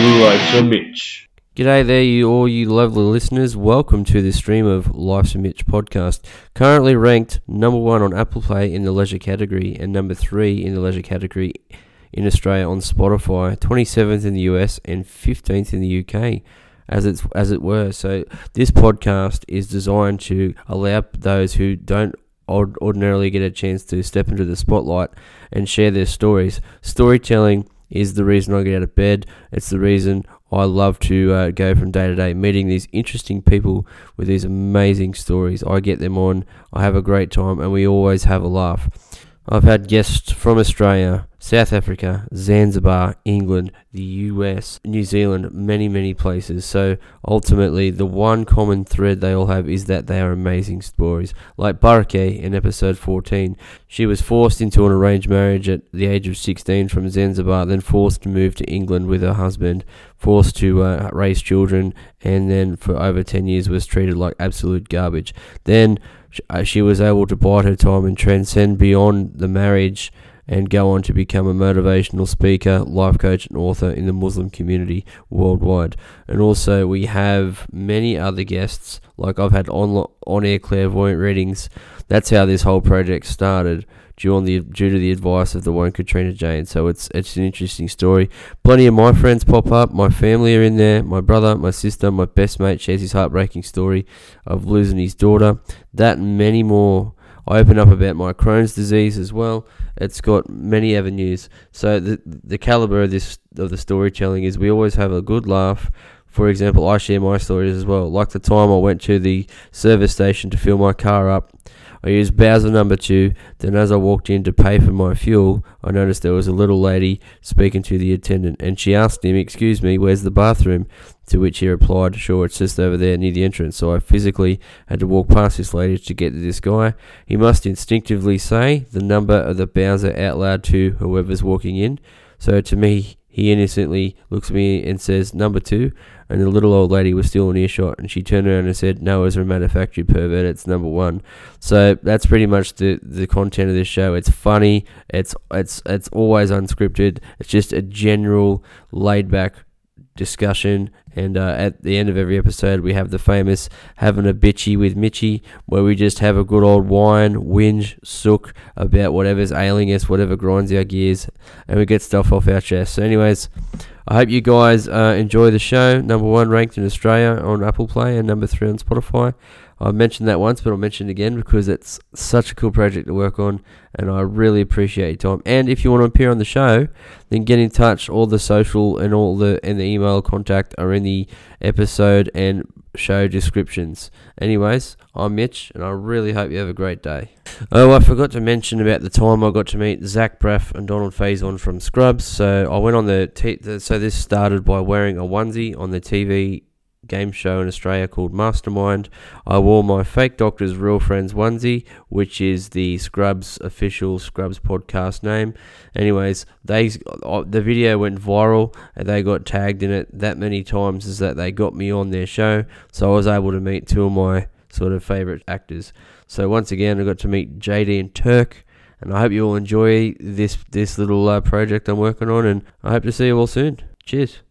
Life's a. G'day there, you all you lovely listeners. Welcome to this stream of Life's a Mitch podcast. Currently ranked number one on Apple Play in the leisure category and number three in the leisure category in Australia on Spotify. 27th in the US and 15th in the UK, as it's as it were. So this podcast is designed to allow those who don't ordinarily get a chance to step into the spotlight and share their stories. Storytelling is the reason I get out of bed. It's the reason I love to uh, go from day to day, meeting these interesting people with these amazing stories. I get them on, I have a great time, and we always have a laugh. I've had guests from Australia, South Africa, Zanzibar, England, the US, New Zealand, many, many places. So ultimately, the one common thread they all have is that they are amazing stories. Like Barake in episode 14, she was forced into an arranged marriage at the age of 16 from Zanzibar, then forced to move to England with her husband, forced to uh, raise children, and then for over 10 years was treated like absolute garbage. Then uh, she was able to bide her time and transcend beyond the marriage and go on to become a motivational speaker, life coach, and author in the Muslim community worldwide. And also, we have many other guests, like I've had on on air clairvoyant readings. That's how this whole project started. Due, on the, due to the advice of the one Katrina Jane. So it's it's an interesting story. Plenty of my friends pop up. My family are in there. My brother, my sister, my best mate shares his heartbreaking story of losing his daughter. That and many more. I open up about my Crohn's disease as well. It's got many avenues. So the the caliber of this of the storytelling is we always have a good laugh. For example, I share my stories as well. Like the time I went to the service station to fill my car up I used Bowser number two. Then, as I walked in to pay for my fuel, I noticed there was a little lady speaking to the attendant, and she asked him, Excuse me, where's the bathroom? To which he replied, Sure, it's just over there near the entrance. So I physically had to walk past this lady to get to this guy. He must instinctively say the number of the Bowser out loud to whoever's walking in. So to me, he innocently looks at me and says, Number two. And the little old lady was still in earshot. And she turned around and said, No, as a you pervert, it's number one. So that's pretty much the, the content of this show. It's funny. It's, it's, it's always unscripted. It's just a general laid back discussion. And uh, at the end of every episode, we have the famous having a bitchy with Mitchy, where we just have a good old wine, whinge, sook about whatever's ailing us, whatever grinds our gears, and we get stuff off our chest. So, anyways, I hope you guys uh, enjoy the show. Number one ranked in Australia on Apple Play, and number three on Spotify. I mentioned that once, but I'll mention it again because it's such a cool project to work on, and I really appreciate your time. And if you want to appear on the show, then get in touch. All the social and all the and the email contact are in the episode and show descriptions. Anyways, I'm Mitch, and I really hope you have a great day. Oh, I forgot to mention about the time I got to meet Zach Braff and Donald Faison from Scrubs. So I went on the, t- the so this started by wearing a onesie on the TV game show in Australia called Mastermind. I wore my fake Doctors Real Friends onesie, which is the Scrubs official Scrubs podcast name. Anyways, they uh, the video went viral and they got tagged in it that many times as that they got me on their show. So I was able to meet two of my sort of favorite actors. So once again, I got to meet JD and Turk. And I hope you all enjoy this this little uh, project I'm working on, and I hope to see you all soon. Cheers.